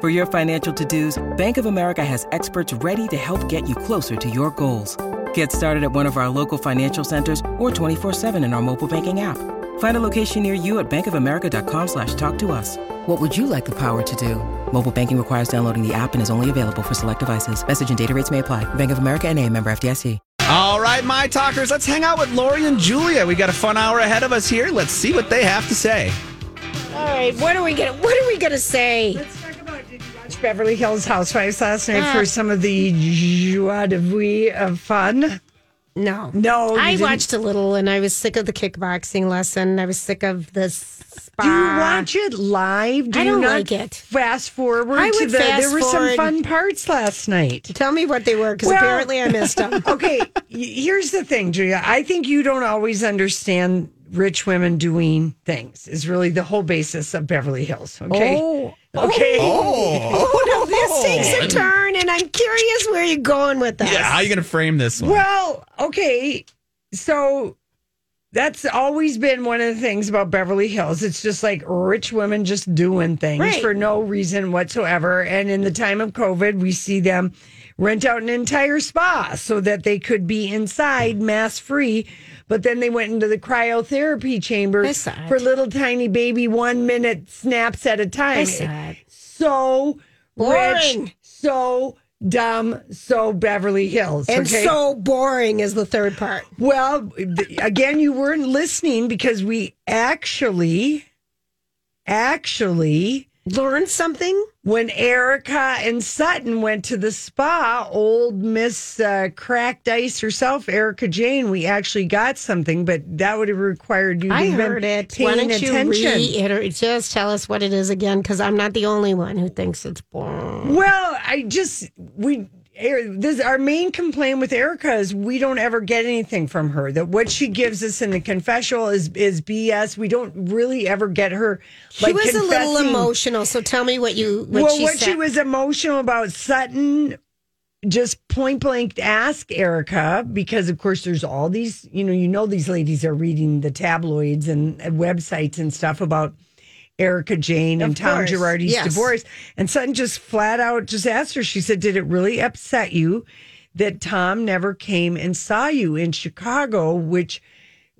For your financial to-dos, Bank of America has experts ready to help get you closer to your goals. Get started at one of our local financial centers or 24-7 in our mobile banking app. Find a location near you at bankofamerica.com slash talk to us. What would you like the power to do? Mobile banking requires downloading the app and is only available for select devices. Message and data rates may apply. Bank of America and a member FDIC. All right, my talkers, let's hang out with Lori and Julia. We got a fun hour ahead of us here. Let's see what they have to say. All right, what are we gonna what are we gonna say? Let's talk about did you watch Beverly Hills Housewives last night Ah. for some of the joie de vivre of fun? No, No, you I didn't? watched a little, and I was sick of the kickboxing lesson. I was sick of this. Spa. Do you watch it live? Do I you don't not like it. Fast forward I to would the. fast there were forward. some fun parts last night. Tell me what they were, because Well- apparently I missed them. okay, y- here's the thing, Julia. I think you don't always understand rich women doing things. Is really the whole basis of Beverly Hills. Okay. Oh. Okay. Oh. oh, no, this takes a turn, and I'm curious where you're going with this. Yeah, how are you going to frame this one? Well, okay. So that's always been one of the things about Beverly Hills. It's just like rich women just doing things Right. for no reason whatsoever. And in the time of COVID, we see them rent out an entire spa so that they could be inside mask free. But then they went into the cryotherapy chambers for little tiny baby one minute snaps at a time. So Boring. rich, so dumb, so Beverly Hills. And okay? so boring is the third part. Well, again, you weren't listening because we actually, actually, Learn something? when Erika and Sutton went to the spa, old Miss uh, Cracked Ice herself, Erika Jayne, we actually got something, but that would have required you to I heard it. Why don't you attention. reiterate? Just tell us what it is again, because I'm not the only one who thinks it's boring. Well, I just we this our main complaint with Erika is we don't ever get anything from her. That what she gives us in the confessional is is BS. We don't really ever get her. She was a little emotional, so tell me what you what well, she what said. she was emotional about Sutton. Just point blank ask Erika because of course there's all these you know you know these ladies are reading the tabloids and websites and stuff about Erika Jayne and Of Tom course, Girardi's yes. divorce. And Sutton just flat out just asked her, she said, Did it really upset you that Tom never came and saw you in Chicago, which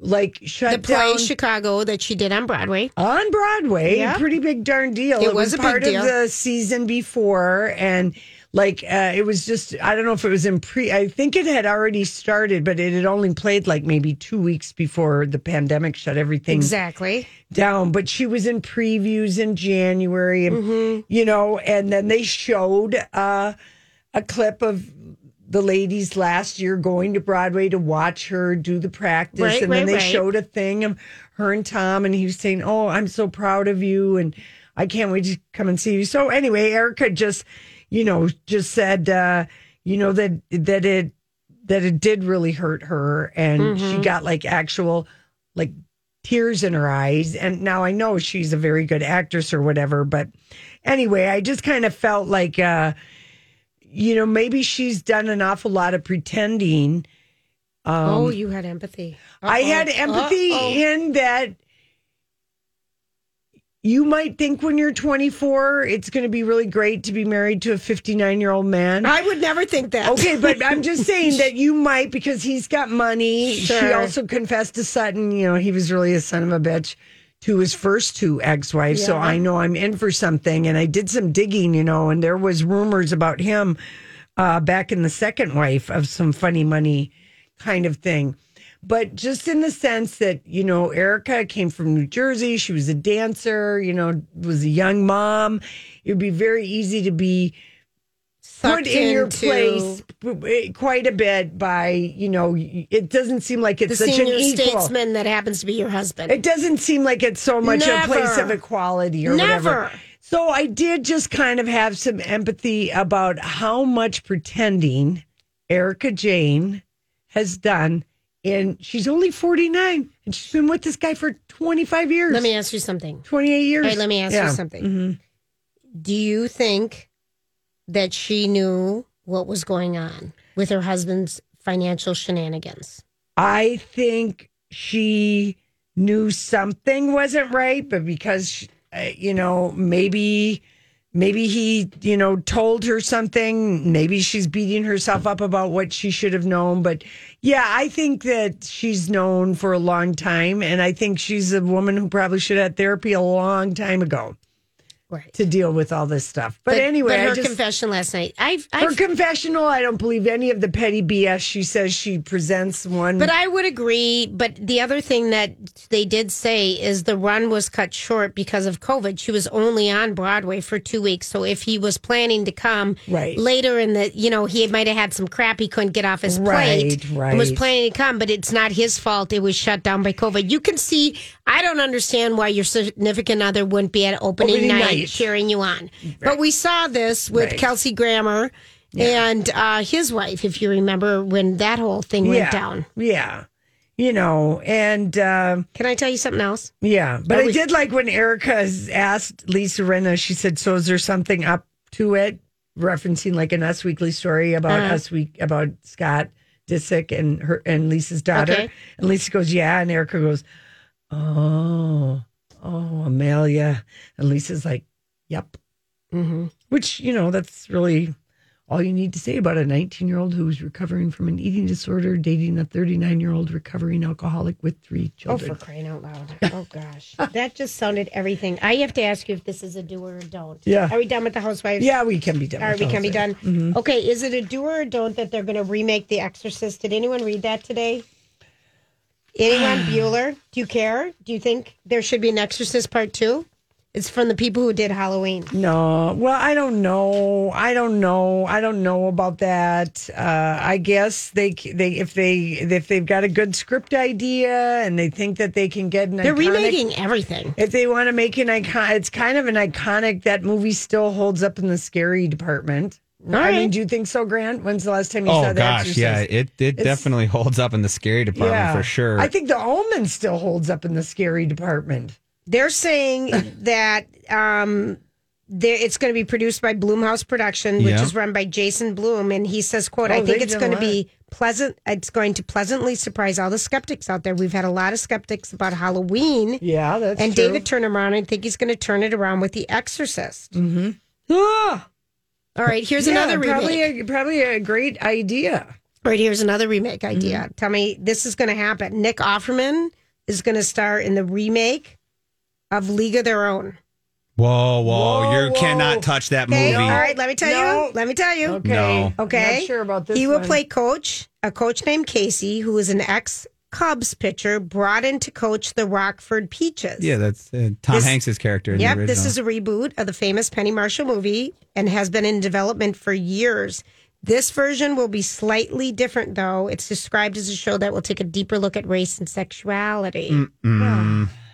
like shut the play down Chicago that she did on Broadway. on Broadway? Yeah. Pretty big darn deal. It was a big part of the season before and like uh, it was just I don't know if it was in pre I think it had already started, but it had only played like maybe two weeks before the pandemic shut everything Exactly. down, but she was in previews in January, and Mm-hmm. you know, and then they showed uh, a clip of the ladies last year going to Broadway to watch her do the practice, Right, and then right, they right. showed a thing of her and Tom, and he was saying, "Oh, I'm so proud of you," and I can't wait to come and see you. So anyway, Erika just, you know, just said, uh, you know that that it that it did really hurt her, and Mm-hmm. she got like actual like tears in her eyes. And now I know she's a very good actress or whatever, but anyway, I just kind of felt like, uh, you know, maybe she's done an awful lot of pretending. oh, you had empathy. I Uh-oh. had empathy Uh-oh. in that you might think when you're 24, it's going to be really great to be married to a 59 year old man. I would never think that. Okay, but I'm just saying that you might because he's got money. She also confessed to Sutton, you know, he was really a son of a bitch to his first two ex wives. So I know I'm in for something. And I did some digging, you know, and there was rumors about him uh, back in the second wife of some funny money kind of thing. But just in the sense that, you know, Erika came from New Jersey. She was a dancer, you know, was a young mom. It would be very easy to be put in your place quite a bit by you know it doesn't seem like it's The such an senior equal statesman that happens to be your husband. it doesn't seem like it's so much a place of equality or Never. whatever so i did just kind of have some empathy about how much pretending Erika Jayne has done. And she's only 49 and she's been with this guy for 25 years. Let me ask you something. 28 years. Hey, let me ask Yeah. you something. Mhm. Do you think that she knew what was going on with her husband's financial shenanigans? I think she knew something wasn't right, but because she- uh, you know maybe maybe he you know told her something. Maybe she's beating herself up about what she should have known. But yeah, I think that she's known for a long time, and I think she's a woman who probably should have had therapy a long time ago Right. to deal with all this stuff. But, anyway, but her just, confession last night, I've, her I've confessional, I don't believe any of the petty BS she says she presents. One, But I would agree. But the other thing that they did say is the run was cut short because of COVID. She was only on Broadway for two weeks. So if he was planning to come Right. later in the, you know, he might have had some crap he couldn't get off his plate Right, and was planning to come, but it's not his fault. It was shut down by COVID. You can see, I don't understand why your significant other wouldn't be at opening, Opening night, night. cheering you on. But we saw this with Right. Kelsey Grammer. And uh, his wife, if you remember when that whole thing went yeah, down. Yeah. You know, and uh, Can I tell you something else? yeah, but Are I we- did like when Erika asked Lisa Rinna, she said, So is there something up to it? Referencing like an Us Weekly story about Uh-huh. Us Week about Scott Disick and her and Lisa's daughter. Okay. And Lisa goes, Yeah. And Erika goes, Oh, oh, Amelia. And Lisa's like, Yep. Mm-hmm. Which, you know, that's really all you need to say about a 19 year old who's recovering from an eating disorder, dating a 39 year old recovering alcoholic with three children. Oh, for crying out loud. Oh, gosh. that just sounded everything. I have to ask you if this is a do or a don't. Yeah. Are we done with the housewives? yeah, we can be done. All right, we can be done. Okay, is it a do or a don't that they're going to remake The Exorcist? Did anyone read that today? Anyone? Bueller? Do you care? Do you think there should be an Exorcist part two? It's from the people who did Halloween. No, well, I don't know. I don't know. I don't know about that. Uh, I guess they they if they if they've got a good script idea and they think that they can get an They're iconic- remaking everything. If they want to make an icon, it's kind of an iconic. That movie still holds up in the scary department. I mean, do you think so, Grant? When's the last time you saw that? Oh that? gosh, yeah, it it definitely holds up in the scary department for sure. I think The Omen still holds up in the scary department. They're saying that um, it's going to be produced by Blumhouse Production, which Yeah. is run by Jason Blum, and he says, "quote Oh, I think it's going to be pleasant. It's going to pleasantly surprise all the skeptics out there. We've had a lot of skeptics about Halloween, Yeah, that's and true. David turned around. I think he's going to turn it around with The Exorcist. Ah, All right, here's yeah, another remake. probably a, probably a great idea. All right, here's another remake idea. Mm-hmm. Tell me this is going to happen. Nick Offerman is going to star in the remake of League of Their Own. whoa, whoa, Whoa, you whoa. cannot touch that Okay, movie. all right, let me tell No. you. Let me tell you. Okay, No. Okay. Not sure about this. He will one. play coach, a coach named Casey, who is an ex Cubs pitcher brought in to coach the Rockford Peaches. Yeah, that's uh, Tom This- Hanks's character. In Yep, this is a reboot of the famous Penny Marshall movie and has been in development for years. This version will be slightly different, though. It's described as a show that will take a deeper look at race and sexuality.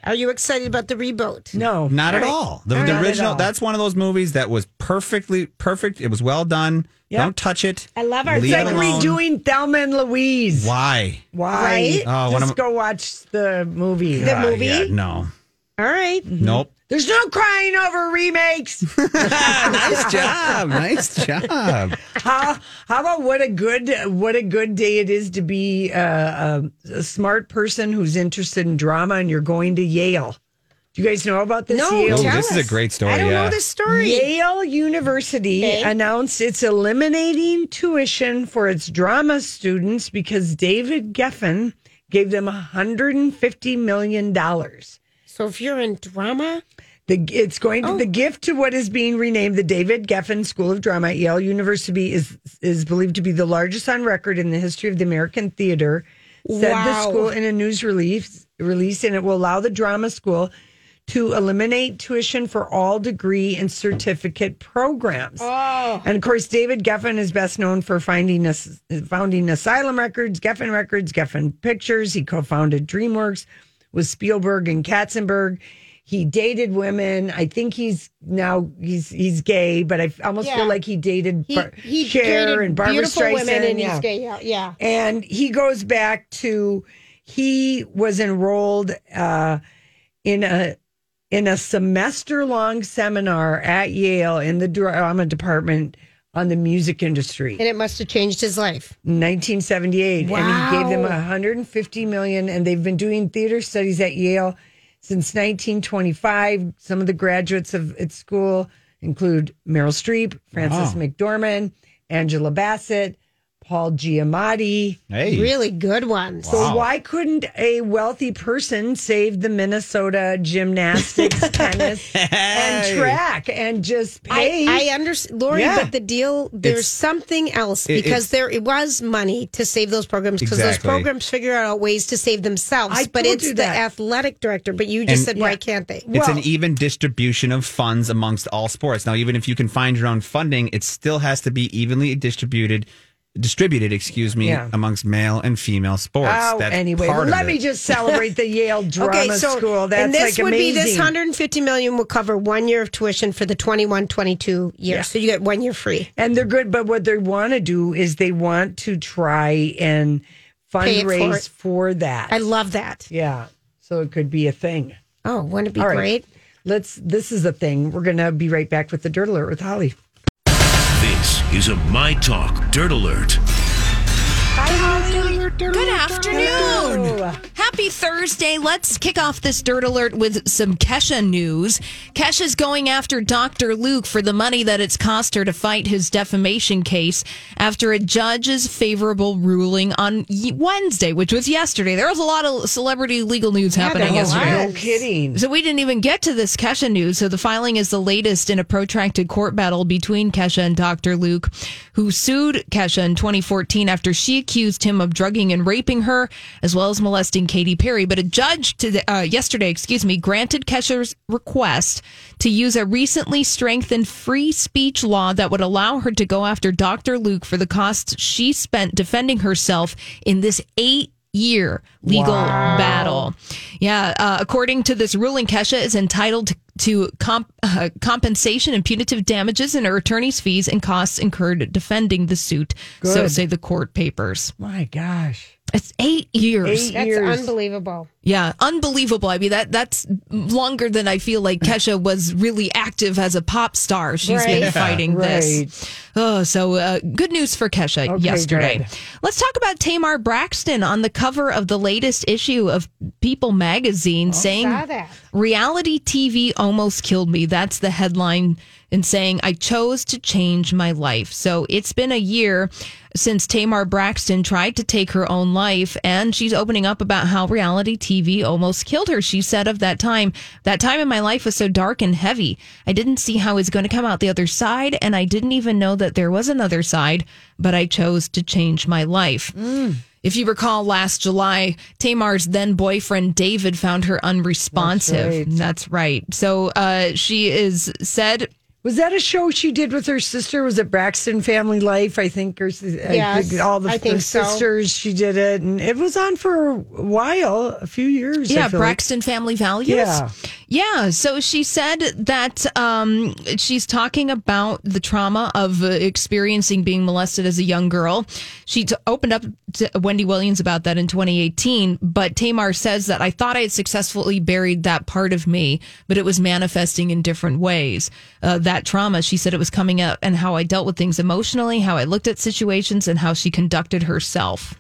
Are you excited about the reboot? No, Not at all. The, All the right. Not at original. all. That's one of those movies that was perfectly perfect. It was well done. Yep. Don't touch it. I love our It's like alone. redoing Thelma and Louise. Why? Why? Right? Oh, one Just go watch the movie. The movie? yeah, no. All right. Nope. There's no crying over remakes. nice job. Nice job. how, how about what a good what a good day it is to be uh, a, a smart person who's interested in drama and you're going to Yale. Do you guys know about this? No, Yale? Ooh, tell this is a great story, I don't know yeah. this story. Yale University Okay. announced it's eliminating tuition for its drama students because David Geffen gave them $150 million. So if you're in drama, The, it's going to Oh. the gift to what is being renamed the David Geffen School of Drama at Yale University is is believed to be the largest on record in the history of the American theater. Said the school in a news release release, and it will allow the drama school to eliminate tuition for all degree and certificate programs. Oh. And of course, David Geffen is best known for finding us founding Asylum Records, Geffen Records, Geffen Pictures. He co-founded DreamWorks with Spielberg and Katzenberg. he dated women. I think he's now he's he's gay, but I almost Yeah. feel like he dated He, Bar- he Cher dated and Barbara beautiful Streisand. women and yeah. he's gay. Yeah, yeah. And he goes back to he was enrolled uh, in a in a semester long seminar at Yale in the drama department on the music industry. And it must have changed his life. 1978 and he gave them 150 million and they've been doing theater studies at Yale since 1925 some of the graduates of its school include Meryl Streep, Frances McDormand, Angela Bassett, Paul Giamatti. Hey. Really good ones. So why couldn't a wealthy person save the Minnesota gymnastics, tennis, and track and just pay? I, I understand, Lori, Yeah. but the deal, there's It's- something else because it's- there it was money to save those programs because those programs figure out ways to save themselves. I but it's the athletic director. But you just And- said, why can't they? It's an even distribution of funds amongst all sports. Now, even if you can find your own funding, it still has to be evenly distributed, distributed, excuse me, Yeah. amongst male and female sports. Oh, That's anyway, part of let it. me just celebrate the Yale Drama School. That's and this like would amazing. be this 150 million will cover one year of tuition for the 21 22 year. So you get one year free. and they're good. But what they want to do is they want to try and Pay it for fundraise for, that. I love that. yeah, so it could be a thing. Oh, wouldn't it be All right. great? Let's. This is a thing. We're gonna be right back with the Dirt Alert with Holly. Is a My Talk Dirt Alert. Good afternoon. Happy Thursday. Let's kick off this dirt alert with some Kesha news. Kesha's going after Dr. Luke for the money that it's cost her to fight his defamation case after a judge's favorable ruling on Wednesday, which was yesterday. There was a lot of celebrity legal news happening there was. yesterday. No kidding. So we didn't even get to this Kesha news. So the filing is the latest in a protracted court battle between Kesha and Dr. Luke, who sued Kesha in 2014 after she accused him of drugging and raping her, as well as molesting Katy Perry. But a judge uh, yesterday, excuse me, granted Kesha's request to use a recently strengthened free speech law that would allow her to go after Dr. Luke for the costs she spent defending herself in this eight year legal battle. Yeah, uh, according to this ruling, Kesha is entitled to, comp, uh, compensation and punitive damages and her attorney's fees and costs incurred defending the suit. So Good. say the court papers. My gosh. It's eight years. Eight That's years. unbelievable. Yeah, unbelievable. I mean that that's longer than I feel like Kesha was really active as a pop star. She's been Right. fighting Right. this. Oh, so uh, good news for Kesha Okay, yesterday. good. Let's talk about Tamar Braxton on the cover of the latest issue of People magazine saying saw that. reality TV almost killed me. That's the headline and saying I chose to change my life. So it's been a year since Tamar Braxton tried to take her own life and she's opening up about how reality TV almost killed her. She said of that time, that time in my life was so dark and heavy. I didn't see how I was going to come out the other side and I didn't even know that there was another side, but I chose to change my life. If you recall last July, Tamar's then boyfriend David found her unresponsive. That's right. So uh, she is said Was that a show she did with her sister? Was it Braxton Family Life? I think, or I Yes, think all the, I think the so. sisters. She did it, and it was on for a while, a few years. I Yeah, feel like. Braxton Family Values. Yeah. Yeah. So she said that um, she's talking about the trauma of uh, experiencing being molested as a young girl. She t- opened up to Wendy Williams about that in 2018. But Tamar says that I thought I had successfully buried that part of me, but it was manifesting in different ways. Uh, that trauma, she said it was coming up and how I dealt with things emotionally, how I looked at situations, and how she conducted herself.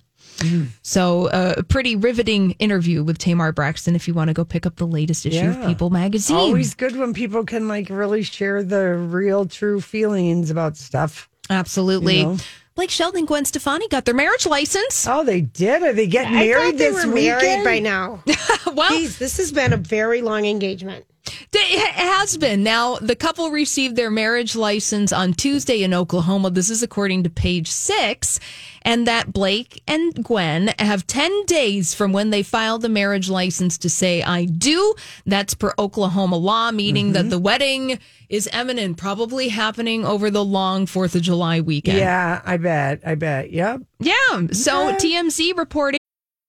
So, uh, a pretty riveting interview with Tamar Braxton if you want to go pick up the latest issue Yeah. of People magazine. Always good when people can like really share the real, true feelings about stuff. Absolutely. You know? Blake Shelton and Gwen Stefani got their marriage license. Oh, they did. Are they getting I married thought they this were weekend? married by now. well, Jeez, this has been a very long engagement. It has been. Now, the couple received their marriage license on Tuesday in Oklahoma. This is according to page six. And that Blake and Gwen have 10 days from when they filed the marriage license to say, I do. That's per Oklahoma law, meaning that mm-hmm. the wedding is imminent, probably happening over the long 4th of July weekend. Yeah, I bet. I bet. Yep. Yeah. So TMZ reporting.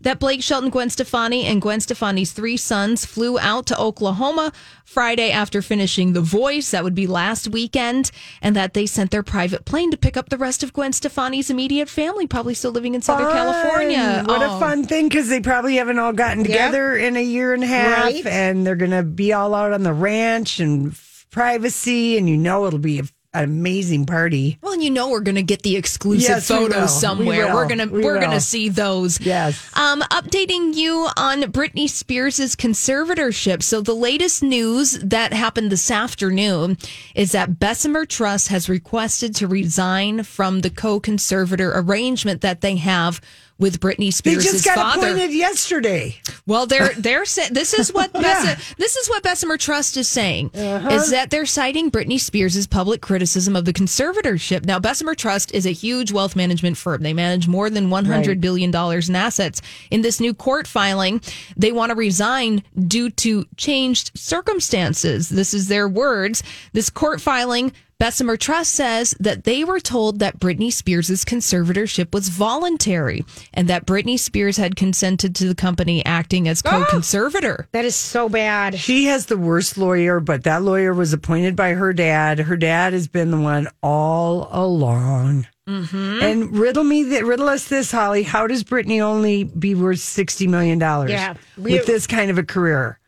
That Blake Shelton, Gwen Stefani, and Gwen Stefani's three sons flew out to Oklahoma Friday after finishing The Voice. That would be last weekend. And that they sent their private plane to pick up the rest of Gwen Stefani's immediate family, probably still living in Southern Fun. California. What Oh. a fun thing because they probably haven't all gotten together in a year and a half, Right. and they're going to be all out on the ranch and f- privacy, and you know it'll be a, an amazing party. Well, and you know we're going to get the exclusive Yes, photos We somewhere. will. We're gonna We we're gonna see those. Yes. Um, updating you on Britney Spears' conservatorship. So the latest news that happened this afternoon is that Bessemer Trust has requested to resign from the co-conservator arrangement that they have with Britney Spears. They just got father. appointed yesterday. Well, they're they're sa- this is what Yeah. Bess- this is what Bessemer Trust is saying uh-huh. is that they're citing Britney Spears' public criticism of the conservatorship. Now, Bessemer Trust is a huge wealth management firm. They manage more than one hundred billion dollars in assets. In this new court filing, they want to resign due to changed circumstances. This is their words. This court filing. Bessemer Trust says that they were told that Britney Spears' conservatorship was voluntary and that Britney Spears had consented to the company acting as co conservator. That is so bad. She has the worst lawyer, but that lawyer was appointed by her dad. Her dad has been the one all along. Mm-hmm. And riddle me, th- riddle us this, Holly. How does Britney only be worth sixty million dollars? Yeah, we- with this kind of a career.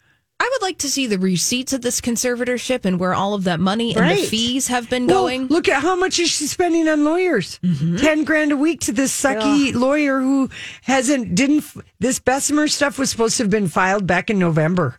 I would like to see the receipts of this conservatorship and where all of that money and Right. the fees have been Well, going. look at how much is she spending on lawyers? Mm-hmm. Ten grand a week to this sucky lawyer who hasn't didn't. This Bessemer stuff was supposed to have been filed back in November.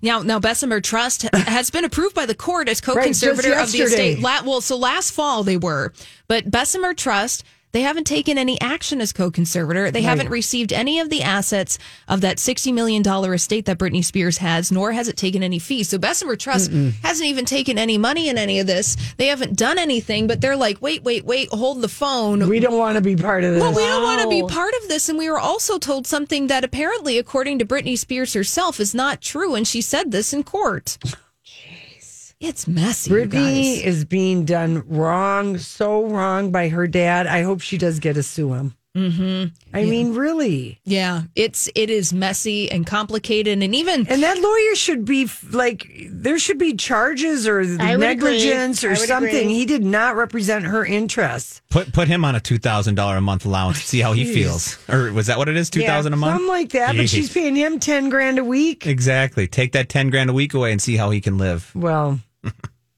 Now, now Bessemer Trust has been approved by the court as co-conservator of the estate. Well, so last fall they were, but Bessemer Trust they haven't taken any action as co-conservator. They haven't received any of the assets of that sixty million dollar estate that Britney Spears has, nor has it taken any fees. So Bessemer Trust hasn't even taken any money in any of this. They haven't done anything, but they're like, wait, wait, wait, hold the phone. We don't want to be part of this. Well, we don't want to be part of this. And we were also told something that apparently, according to Britney Spears herself, is not true. And she said this in court. It's messy. you Britney guys. is being done wrong, so wrong by her dad. I hope she does get to sue him. Mm-hmm. I mean, really. yeah, it's it is messy and complicated, and even And that lawyer should be like, there should be charges or negligence agree. or something. agree. He did not represent her interests. Put put him on a two thousand dollar a month allowance. See how he feels. Or was that what it is? Two thousand a month. Something like that. But she's paying him 10 grand a week. Exactly. Take that ten grand a week away and see how he can live. Well,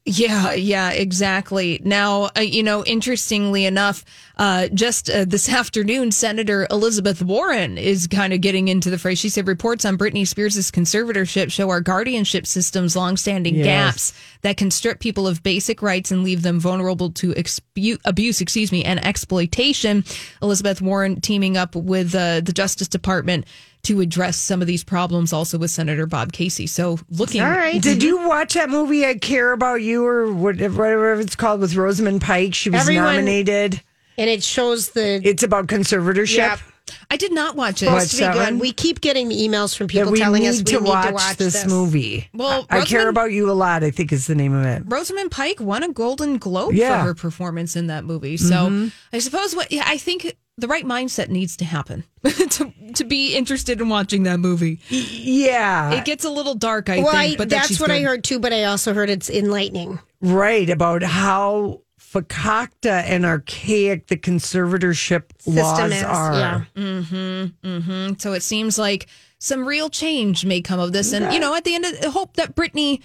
Yeah, yeah, exactly. Now, uh, you know, interestingly enough, uh, just uh, this afternoon, Senator Elizabeth Warren is kind of getting into the fray. She said reports on Britney Spears' conservatorship show our guardianship system's longstanding Yes. gaps that can strip people of basic rights and leave them vulnerable to expu- abuse, excuse me, and exploitation. Elizabeth Warren teaming up with uh, the Justice Department to address some of these problems, also with Senator Bob Casey. So, looking All right. did you watch that movie, I Care About You, or whatever, whatever it's called with Rosamund Pike? She was Everyone- nominated. And it shows the. It's about conservatorship. Yep. I did not watch it. supposed to Watch that good. We keep getting the emails from people we telling need us we to need watch, to watch this, movie. Well, I, I care about you a lot. I think is the name of it. Rosamund Pike won a Golden Globe Yeah. for her performance in that movie. So mm-hmm. I suppose what yeah, I think the right mindset needs to happen to to be interested in watching that movie. Yeah, It gets a little dark, I well, think, I, but that's she's what I heard too. But I also heard it's enlightening. right about how fakakta and archaic the conservatorship System laws is, are. yeah. mm-hmm So it seems like some real change may come of this. And, you know, at the end of hope that Britney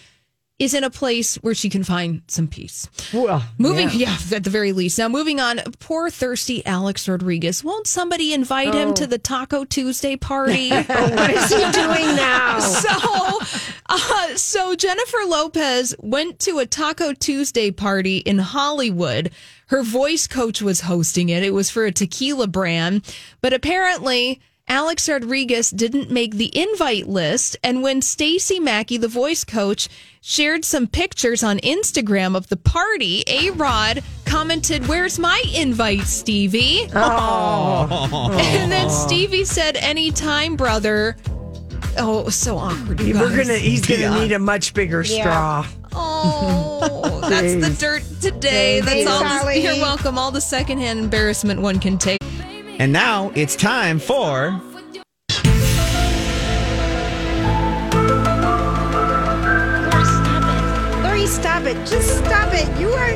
is in a place where she can find some peace. Well, Moving, yeah. at the very least. Now, moving on. Poor thirsty Alex Rodriguez. Won't somebody invite him to the Taco Tuesday party? What is he doing now? so, uh, so Jennifer Lopez went to a Taco Tuesday party in Hollywood. Her voice coach was hosting it. It was for a tequila brand, but apparently. Alex Rodriguez didn't make the invite list, and when Stevie Mackey, the voice coach, shared some pictures on Instagram of the party, A Rod commented, "Where's my invite, Stevie?" And then Stevie said, "Anytime, brother." Oh, it was so awkward. We're guys. gonna. He's gonna need a much bigger straw. Oh, that's the dirt today. That's Thanks, all. The, you're welcome. All the secondhand embarrassment one can take. And now it's time for Lori, stop it. Lori, stop it. Just stop it. You are.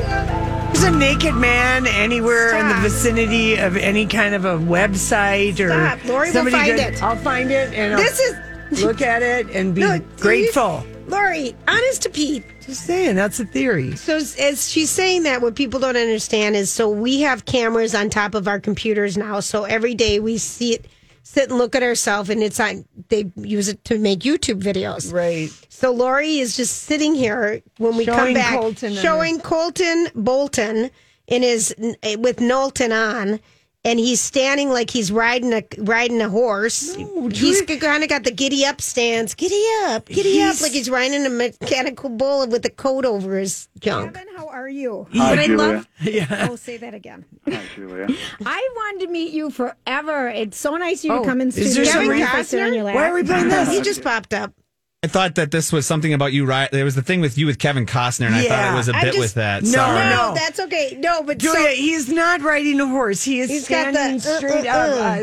There's a naked man anywhere in the vicinity of any kind of a website or Stop. Lori will find could- it. I'll find it and This I'll is. look at it and be No, grateful. Lori, honest to Pete. Just saying, that's a theory. So as- she's saying that, what people don't understand is so we have cameras on top of our computers now. So every day we see it, sit and look at ourselves, and it's on. They use it to make YouTube videos. Right. So Lori is just sitting here when we come Showing back, Colton and- showing Colton Bolton in his with Knowlton on. And he's standing like he's riding a riding a horse. he's kind of got the giddy up stance. Giddy up, giddy up, like he's riding a mechanical bull with a coat over his junk. Kevin, how are you? Hi, But I Julia. love. Yeah. Oh, say that again. Hi, Julia. I wanted to meet you forever. It's so nice you Oh, to come in is studio. there some Kevin reason- Costner in your lap. Why are we playing this? He just popped up. I thought that this was something about you, right? There was the thing with you with Kevin Costner, and I thought it was a I'm bit just- with that. No, Sorry. no. No, that's okay. No, but Julia, so, he's not riding a horse. He is He's got standing the, uh, straight uh, up. uh. Uh,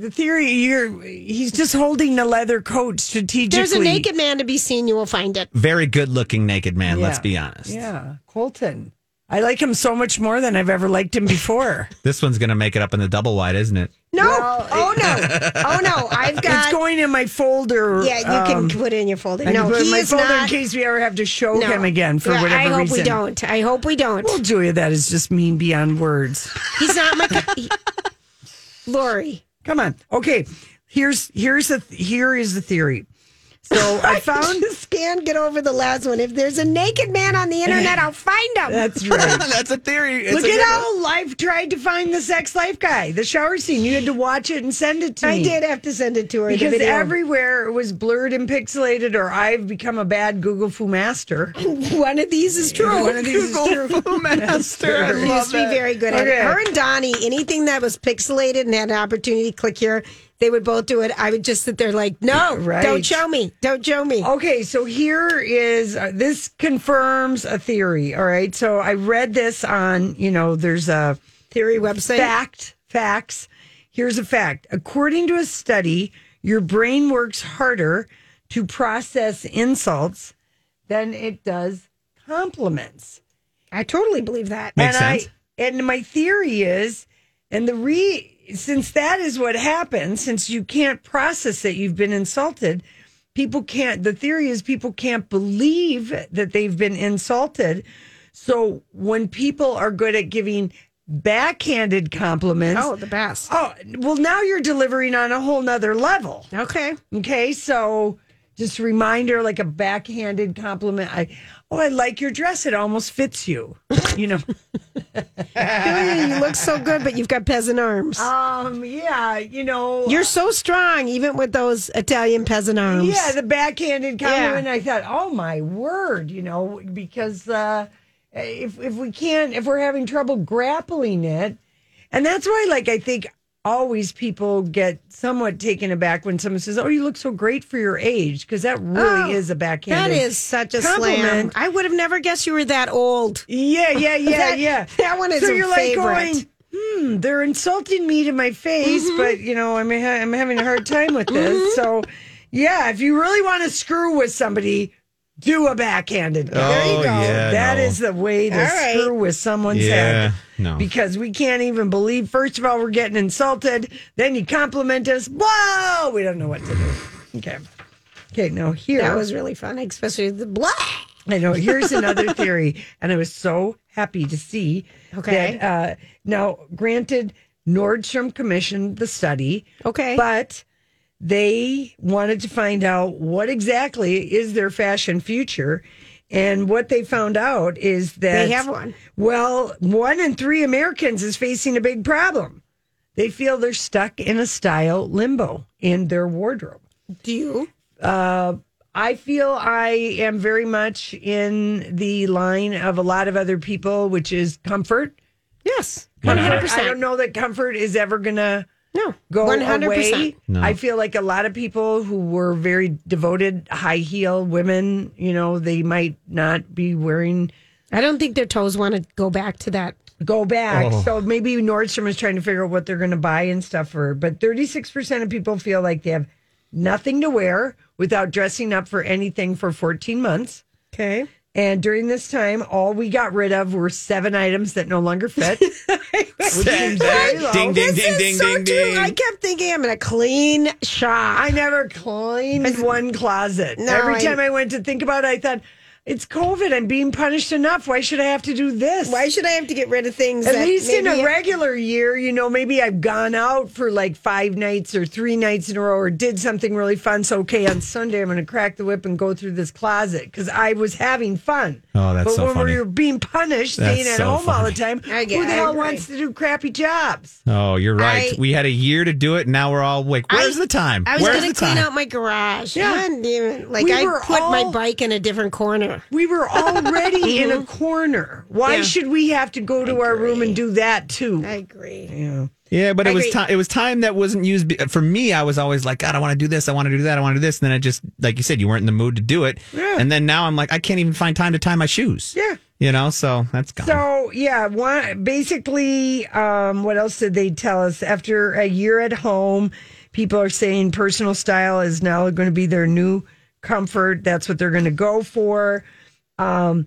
the theory, you're, he's just holding a leather coat strategically. there's a naked man to be seen. You will find it. Very good looking naked man, let's be honest. Yeah, Colton. I like him so much more than I've ever liked him before. This one's going to make it up in the double wide, isn't it? No, Well, oh no, oh no. I've got. it's going in my folder. yeah, you um, can put it in your folder. I No, put it in my is folder not. in case we ever have to show no. him again for Yeah, whatever I hope reason. we don't. I hope we don't. Well, Julia, that is just mean beyond words. He's not my. co- he- Lori. Come on. Okay. Here's here's a here is the theory. So I found Just can't get over the last one. If there's a naked man on the internet, I'll find him. that's right. That's a theory. It's Look a at good- how life tried to find the sex life guy, the shower scene. You had to watch it and send it to her. I me. did have to send it to her. the Because video. everywhere it was blurred and pixelated, or I've become a bad Google Fu master. one of these is true. One of these is true. Master. I love used to be that. very good at Okay. it. Her and Donnie, anything that was pixelated and had an opportunity to click here, they would both do it. I would just sit there like, no, Right. don't show me. Don't show me. Okay, so here is uh, this confirms a theory. All right, so I read this on you know there's a Theory website. fact facts. Here's a fact. According to a study, your brain works harder to process insults than it does compliments. I totally believe that. Makes and sense. I and my theory is, and the re since that is what happens, since you can't process it, you've been insulted. People can't. The theory is people can't believe that they've been insulted. So when people are good at giving backhanded compliments, Oh, the best. oh well, now you're delivering on a whole nother level. Okay. Okay, so just a reminder, like a backhanded compliment. I oh, I like your dress. It almost fits you. You know. Julia, you look so good, but you've got peasant arms. Um, yeah, you know, You're so strong, even with those Italian peasant arms. yeah, the backhanded compliment. I thought, oh my word, you know, because uh, if if we can't, if we're having trouble grappling it, and that's why, like, I think always people get somewhat taken aback when someone says, "Oh, you look so great for your age," because that really Oh, is a backhanded. That is such a slam. compliment. I would have never guessed you were that old. Yeah, yeah, yeah, That- yeah. that one is so you're favorite. like going, hmm, they're insulting me to my face, Mm-hmm. but you know, I'm ha- I'm having a hard time with this. So, yeah, if you really want to screw with somebody, do a backhanded. Oh, there you go. yeah, That no. is the way to All right. screw with someone's Yeah, head. no. Because we can't even believe. First of all, we're getting insulted. Then you compliment us. Whoa, we don't know what to do. Okay. Okay, now here. That was really fun, especially the blah. I know. Here's another theory, and I was so happy to see Okay. that. Uh, now, granted, Nordstrom commissioned the study. Okay. but they wanted to find out what exactly is their fashion future. And what they found out is that They have one. Well, one in three Americans is facing a big problem. They feel they're stuck in a style limbo in their wardrobe. Do you? Uh, I feel I am very much in the line of a lot of other people, which is comfort. Yes. Comfort. I don't know that comfort is ever going to No. go 100%. away. No. I feel like a lot of people who were very devoted high heel women, you know, they might not be wearing I don't think their toes want to go back to that. go back. Oh. So maybe Nordstrom is trying to figure out what they're going to buy and stuff for. But 36% of people feel like they have nothing to wear without dressing up for anything for 14 months. Okay. And during this time, all we got rid of were seven items that no longer fit. which seems very low. Ding, ding, This ding, is ding, so ding, true. ding. I kept thinking I'm going to clean shop. I never cleaned one closet. No, Every I- time I went to think about it, I thought, it's COVID. I'm being punished enough. Why should I have to do this? Why should I have to get rid of things? At that least in maybe- a regular year, you know, maybe I've gone out for like five nights or three nights in a row or did something really fun. So, okay, on Sunday, I'm going to crack the whip and go through this closet because I was having fun. Oh, that's but so when funny. we were being punished, That's staying at so home all the time, I get- who the I hell agree. wants to do crappy jobs? Oh, you're right. I- we had a year to do it. and Now we're all like, where's I- the time? I was going to clean time? out my garage. Yeah. Even- like We I were put my bike in a different corner. We were already in a corner. Why Yeah. should we have to go to our room and do that too? I agree. yeah. Yeah, but I it was agree. time. It was time that wasn't used. be- For me, I was always like, God, I want to do this. I want to do that. I want to do this. And then I just, like you said, you weren't in the mood to do it. Yeah. And then now I'm like, I can't even find time to tie my shoes. Yeah. You know, so that's gone. So yeah, one basically, um, what else did they tell us? After a year at home, people are saying personal style is now going to be their new comfort. That's what they're going to go for. Um,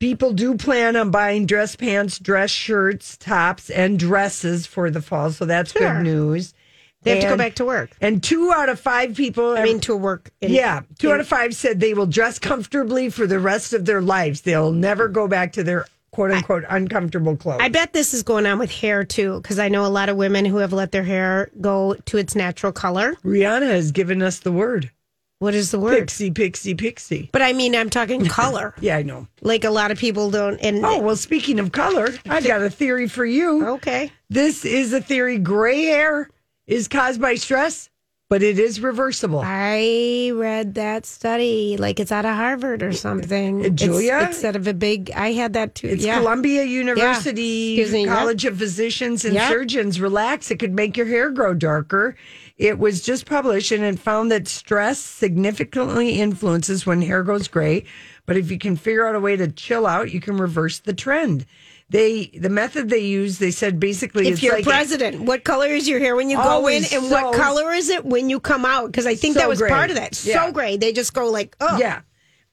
people do plan on buying dress pants, dress shirts, tops, and dresses for the fall. So that's Sure. good news. They have to go back to work. And two out of five people, I mean, to work. in- yeah, two in- out of five said they will dress comfortably for the rest of their lives. They'll never go back to their quote unquote uncomfortable clothes. I bet this is going on with hair too, because I know a lot of women who have let their hair go to its natural color. Rihanna has given us the word What is the word? pixie, pixie, pixie. But I mean, I'm talking color. Yeah, I know. like a lot of people don't. And Oh, well, speaking of color, I got a theory for you. okay, This is a theory gray hair is caused by stress, but it is reversible. I read that study, like it's out of Harvard or something. Uh, Julia? it's, instead of a big, I had that too. It's yeah. Columbia University Excuse me, yeah. College of Physicians and Yeah. Surgeons. Relax. It could make your hair grow darker. It was just published and it found that stress significantly influences when hair goes gray. But if you can figure out a way to chill out, you can reverse the trend. They the method they use, they said basically If it's you're like president, what color is your hair when you go in, and what color is it when you come out? Because I think So that was gray. part of that. Yeah. So gray, they just go like, oh, Yeah.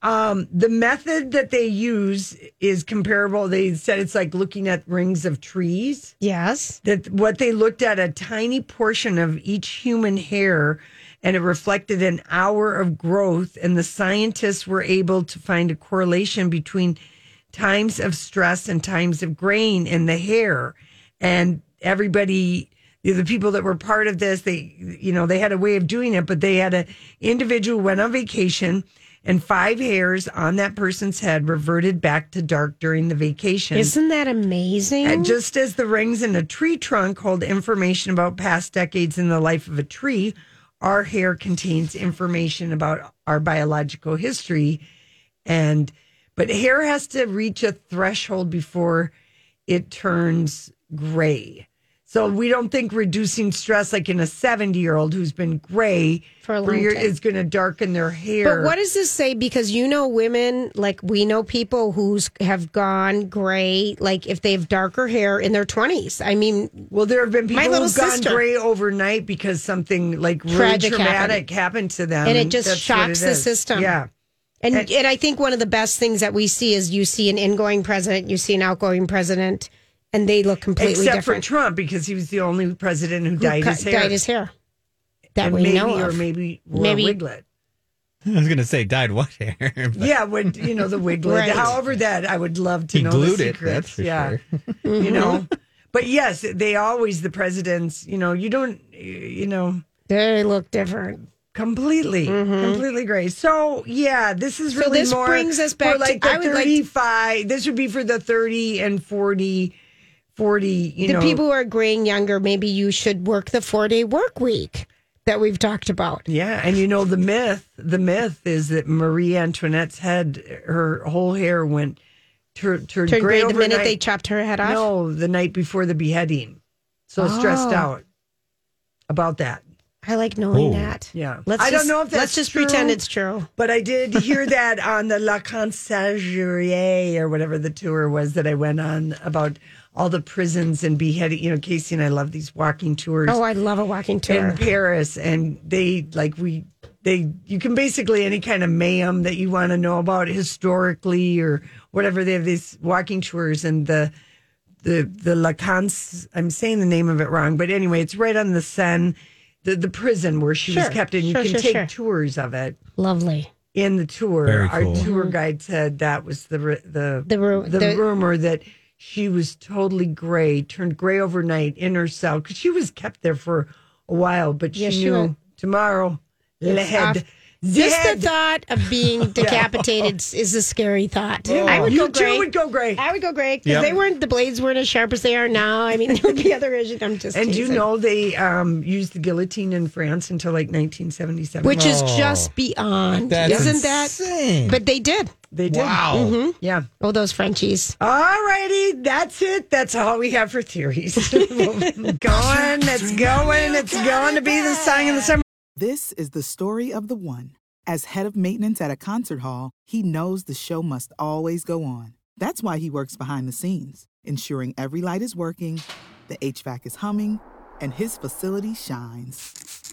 Um, the method that they use is comparable. They said it's like looking at rings of trees. yes, that what they looked at a tiny portion of each human hair and it reflected an hour of growth and the scientists were able to find a correlation between times of stress and times of grain in the hair and everybody the people that were part of this they you know they had a way of doing it but they had a individual went on vacation and five hairs on that person's head reverted back to dark during the vacation isn't that amazing? and just as the rings in a tree trunk hold information about past decades in the life of a tree, our hair contains information about our biological history. And, but hair has to reach a threshold before it turns gray. So we don't think reducing stress, like in a 70 year old who's been gray For a long year, time. is going to darken their hair. But what does this say? Because you know, women like we know people who's have gone gray, like if they have darker hair in their twenties. I mean, Well, there have been My people little who've gone sister. gray overnight because something like really Tragic traumatic happened. to them, And it just that's shocks it the system. Yeah, and And- and I think one of the best things that we see is you see an ingoing president, you see an outgoing president, and they look completely different. except different. for Trump because he was the only president who, Who dyed cut- his hair. Dyed his hair. that And we maybe, know or of. maybe Laura Maybe- Wiglet. I was gonna say dyed what hair? but Yeah, would you know the Wiglet? Right. However, that I would love to He know glued the it, secrets. that's for yeah, sure. you know. But yes, they always the presidents. You know, you don't. You know, They look different. completely, completely gray. So yeah, this is Mm-hmm. So really this more brings us back for to- like the I would like to- thirty-five. this would be for the thirty and 40, 40 You know, the know, people who are graying younger, maybe you should work the four day work week that we've talked about. Yeah, and you know the myth. The myth is that Marie Antoinette's head, her whole hair went tur- turned Turned gray gray the minute overnight. they chopped her head off. No, the night before the beheading. So stressed Oh. out about that. I like knowing Oh. that. Yeah. Let's I just, don't know if that's let's just true. pretend it's true. But I did hear that on the La Conciergerie or whatever the tour was that I went on about all the prisons and beheading. You know, Casey and I love these walking tours Oh, I love a walking tour. in Paris, and they like we they you can basically any kind of mayhem that you want to know about historically or whatever. They have these walking tours, and the the the Lacans. I'm saying the name of it wrong, but anyway, it's right on the Seine, the the prison where she was Sure, kept in. You sure, can sure, take sure. tours of it Lovely. in the tour. Very Our tour mm-hmm. guide said that was the ru- the The ru- the, the- rumor that she was totally gray, turned gray overnight in her cell because she was kept there for a while, but she Yes, knew was. tomorrow It's lead. Just the thought of being decapitated is a scary thought. I would you go too gray. would go gray. I would go gray because Yep. they weren't the blades weren't as sharp as they are now. I mean, there would be other issues. I'm just And do you know they um, used the guillotine in France until like 1977? which is just beyond, That's isn't that? But they did. They did. Wow. Mm-hmm. Yeah. Oh, those Frenchies. All righty, that's it. That's all we have for theories. going, it's going, it's going to be the song of the summer. This is the story of the one. As head of maintenance at a concert hall, he knows the show must always go on. That's why he works behind the scenes, ensuring every light is working, the HVAC is humming, and his facility shines.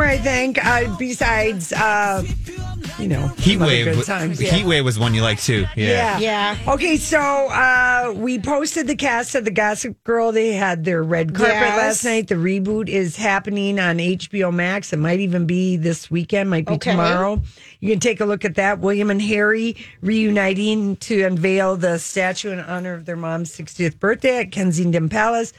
I think, uh, besides, uh, you know, Heat some other wave. good times, yeah. Heat wave was one you liked too. Yeah. Yeah. Okay, so uh, we posted the cast of the Gossip Girl. They had their red carpet Yes. last night. The reboot is happening on HBO Max. It might even be this weekend, might be Okay. tomorrow. You can take a look at that. William and Harry reuniting to unveil the statue in honor of their mom's 60th birthday at Kensington Palace.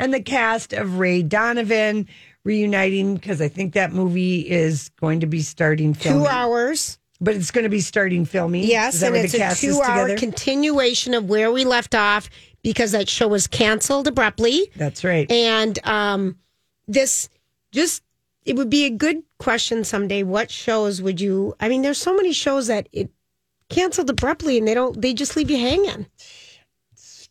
And the cast of Ray Donovan reuniting because I think that movie is going to be starting filming. Two hours. But it's going to be starting filming. Yes, and it's a two-hour continuation of where we left off because that show was canceled abruptly. That's right. And um, this just it would be a good question someday. What shows would you? I mean, there's so many shows that it canceled abruptly, and they don't. They just leave you hanging.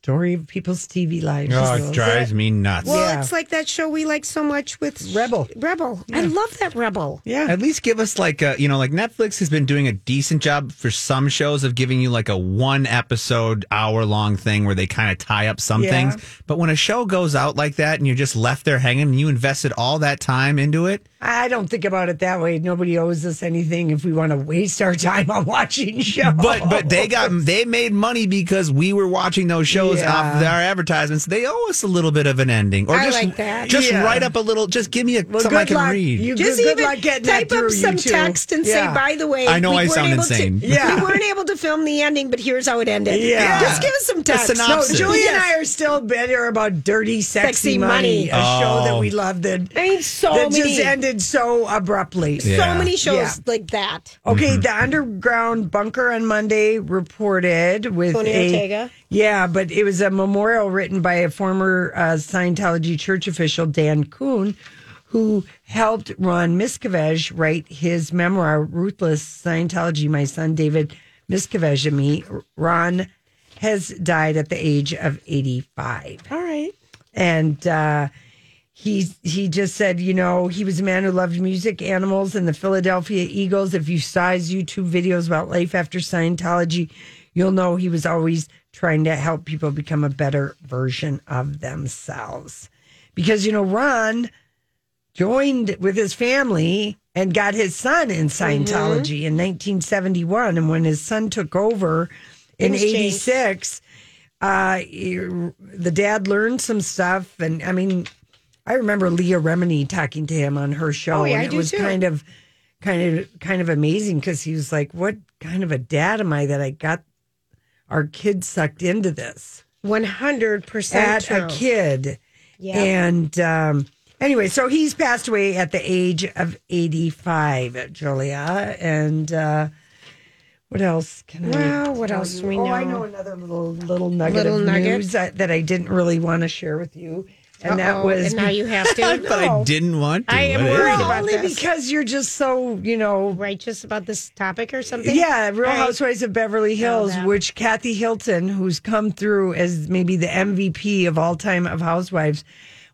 Story of people's TV lives. Oh, it drives me nuts. Well, Yeah. it's like that show we like so much with Rebel. Rebel. I love that Rebel. Yeah. At least give us like a, you know, like Netflix has been doing a decent job for some shows of giving you like a one episode, hour long thing where they kind of tie up some Yeah. things. But when a show goes out like that and you're just left there hanging and you invested all that time into it, I don't think about it that way. Nobody owes us anything if we want to waste our time on watching shows. but but they got they made money because we were watching those shows Yeah. off our advertisements. They owe us a little bit of an ending, or I just like that. just Yeah. wait up a little. Just give me a, Well, something I can luck. read. You Just good, good even luck getting type up some you text and Yeah. say, by the way, I know I weren't sound able insane. To, Yeah. We weren't able to film the ending, but here's how it ended. Yeah. Just give us some text. No, synopsis. Julie and I are still bitter about Dirty Sexy, Sexy Money, Money. a show that Oh. we loved that, I mean, so that many, just ended so abruptly. Yeah. so many shows Yeah. like that. Okay, mm-hmm. the underground bunker on Monday reported with Tony a Ortega? yeah, but it was a memorial written by a former uh, Scientology church official, Dan Koon, who helped Ron Miscavige write his memoir, Ruthless Scientology. My son David Miscavige and me. Ron has died at the age of 85. All right. And uh, he he just said, you know, he was a man who loved music, animals, and the Philadelphia Eagles. If you saw his YouTube videos about life after Scientology, you'll know he was always trying to help people become a better version of themselves. Because you know, Ron joined with his family and got his son in Scientology in 1971, and when his son took over in 86 uh the dad learned some stuff and i mean i remember leah remini talking to him on her show Oh, yeah, and it was too. kind of kind of kind of amazing because he was like what kind of a dad am i that i got our kids sucked into this 100% at true. a kid Yeah. and um anyway so he's passed away at the age of 85 julia and uh what else can I? Well, what tell else you? do we oh, I know? know another little little nugget Little of nugget? news that, that I didn't really want to share with you, and that Uh-oh, was and now you have to. but thought I didn't want to. I am What is worried about only this. because you're just so you know. righteous about this topic or something. Yeah, Real All right. Housewives of Beverly Hills, that. which Kathy Hilton, who's come through as maybe the MVP of all time of Housewives,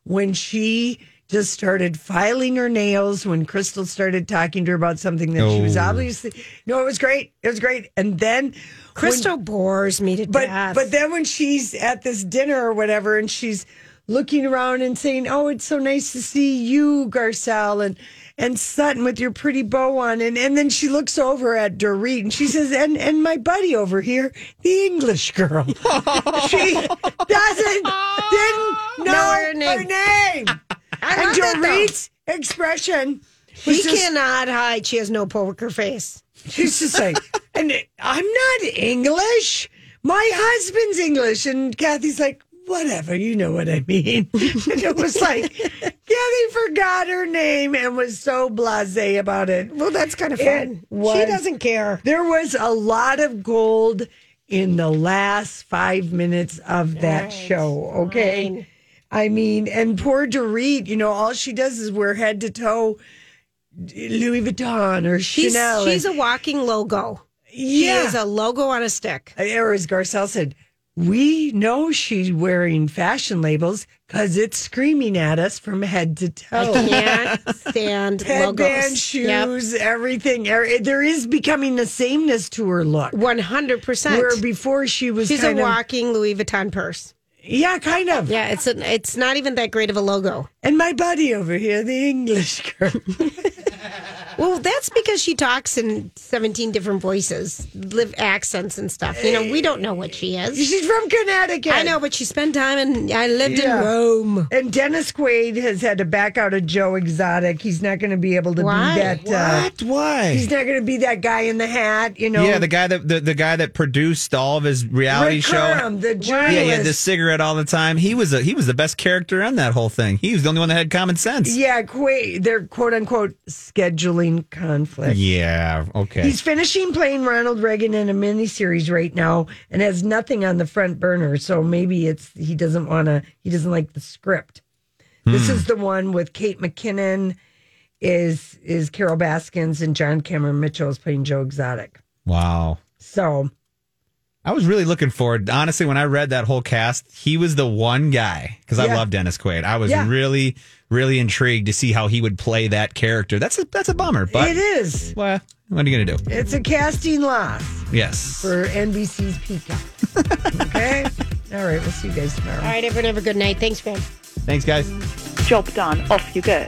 when she just started filing her nails when Crystal started talking to her about something that she was Oh. obviously no, it was great, it was great, and then Crystal bores me to but death. but then when she's at this dinner or whatever and she's looking around and saying oh it's so nice to see you garcelle and and sutton with your pretty bow on and and then she looks over at dorit and she says and and my buddy over here the english girl she doesn't didn't know her her name. name, and dorit's expression was He just- cannot hide. She has no poker face. She's just like, and I'm not English. My husband's English. And Kathy's like, whatever, you know what I mean. And it was like, Kathy forgot her name and was so blase about it. Well, that's kind of fun. was- She doesn't care. There was a lot of gold in the last five minutes of that show. Okay. fine. I mean, and poor Dorit, you know, all she does is wear head to toe Louis Vuitton or She's, Chanel. she's and- a walking logo. She Yeah. is a logo on a stick. or as Garcelle said, we know she's wearing fashion labels because it's screaming at us from head to toe. I can't stand Headband, shoes, everything. Er- There is becoming a sameness to her look. One hundred percent. Where before she was She's a kind of, walking Louis Vuitton purse. yeah, kind of. Yeah, it's a, it's not even that great of a logo. And my buddy over here, the English girl. Well, that's because she talks in seventeen different voices, live accents and stuff. You know, we don't know what she is. She's from Connecticut. I know, but she spent time in. I lived Yeah. in Rome. And Dennis Quaid has had to back out of Joe Exotic. He's not going to be able to Why? be that. Uh, What? Why? he's not going to be that guy in the hat. You know. yeah, the guy that the, the guy that produced all of his reality Rick show. Kirkham, the journalist. Yeah, he had the cigarette all the time. He was a he was the best character on that whole thing. He was the only one that had common sense. Yeah, Quaid, they're quote unquote scheduling conflict. Yeah, okay. He's finishing playing Ronald Reagan in a miniseries right now and has nothing on the front burner. So maybe it's he doesn't want to. He doesn't like the script. This hmm. is the one with Kate McKinnon, is is Carol Baskins and John Cameron Mitchell is playing Joe Exotic. wow. So I was really looking forward. Honestly, when I read that whole cast, he was the one guy because I love Dennis Quaid. I was Yeah. really, really intrigued to see how he would play that character. That's a that's a bummer, but it is. well, what are you gonna do? It's a casting loss Yes. for NBC's Peacock. okay. All right. We'll see you guys tomorrow. All right, everyone, have a good night. Thanks, Fran. Thanks, guys. Job done. Off you go.